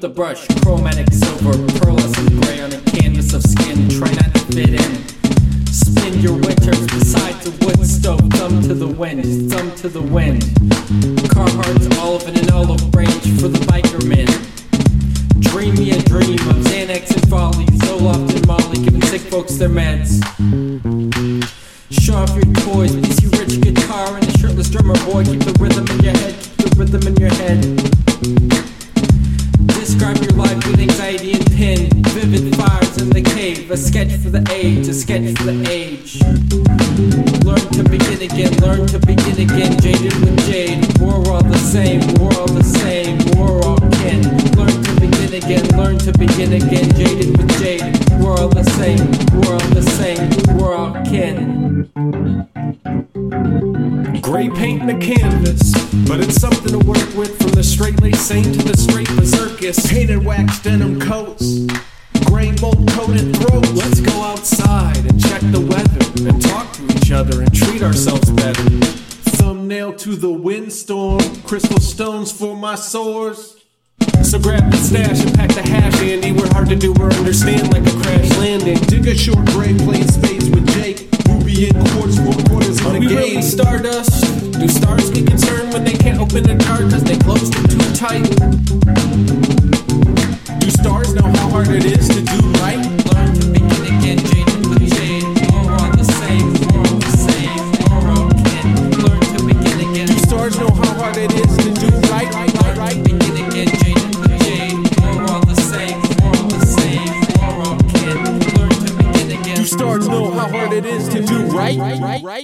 with a brush, chromatic silver, pearlescent gray on a canvas of skin. Try not to fit in. Spin your winters beside the wood stove, thumb to the wind, thumb to the wind. Carhartt's olive and an olive branch for the biker men. Dream me a dream of Xanax and Folly, Zoloft and Molly, giving sick folks their meds. Show off your toys, PC rich guitar and a shirtless drummer boy. Keep the rhythm in your head, keep the rhythm in your head. Describe your life with anxiety and pen. Vivid fires in the cave, a sketch for the age, a sketch for the age. Learn to begin again, learn to begin again. Jaded with jade, we're all the same, we're all the same, we're all kin. Learn to begin again, learn to begin again. Jaded with jade, we're all the same, we're all the same, we're all kin. Gray paint and a canvas, but it's something to work with from the straight lace saint to the straight berserkus. Painted wax denim coats, gray mold coated throats. Let's go outside and check the weather and talk to each other and treat ourselves better. Thumbnail to the windstorm, crystal stones for my sores. So grab the stash and pack the hash, Andy. We're hard to do or understand like a crash landing. Dig a short grave, playing spades new stars we concerned when they can't open the door cause they closed them too tight. New stars know how hard it is to do right. Learn to begin again, the same, the same. Learn to begin again. New stars know how hard it is to do right. Begin again, the same, the same. Learn to begin again. New stars know how hard it is to do right, right, right.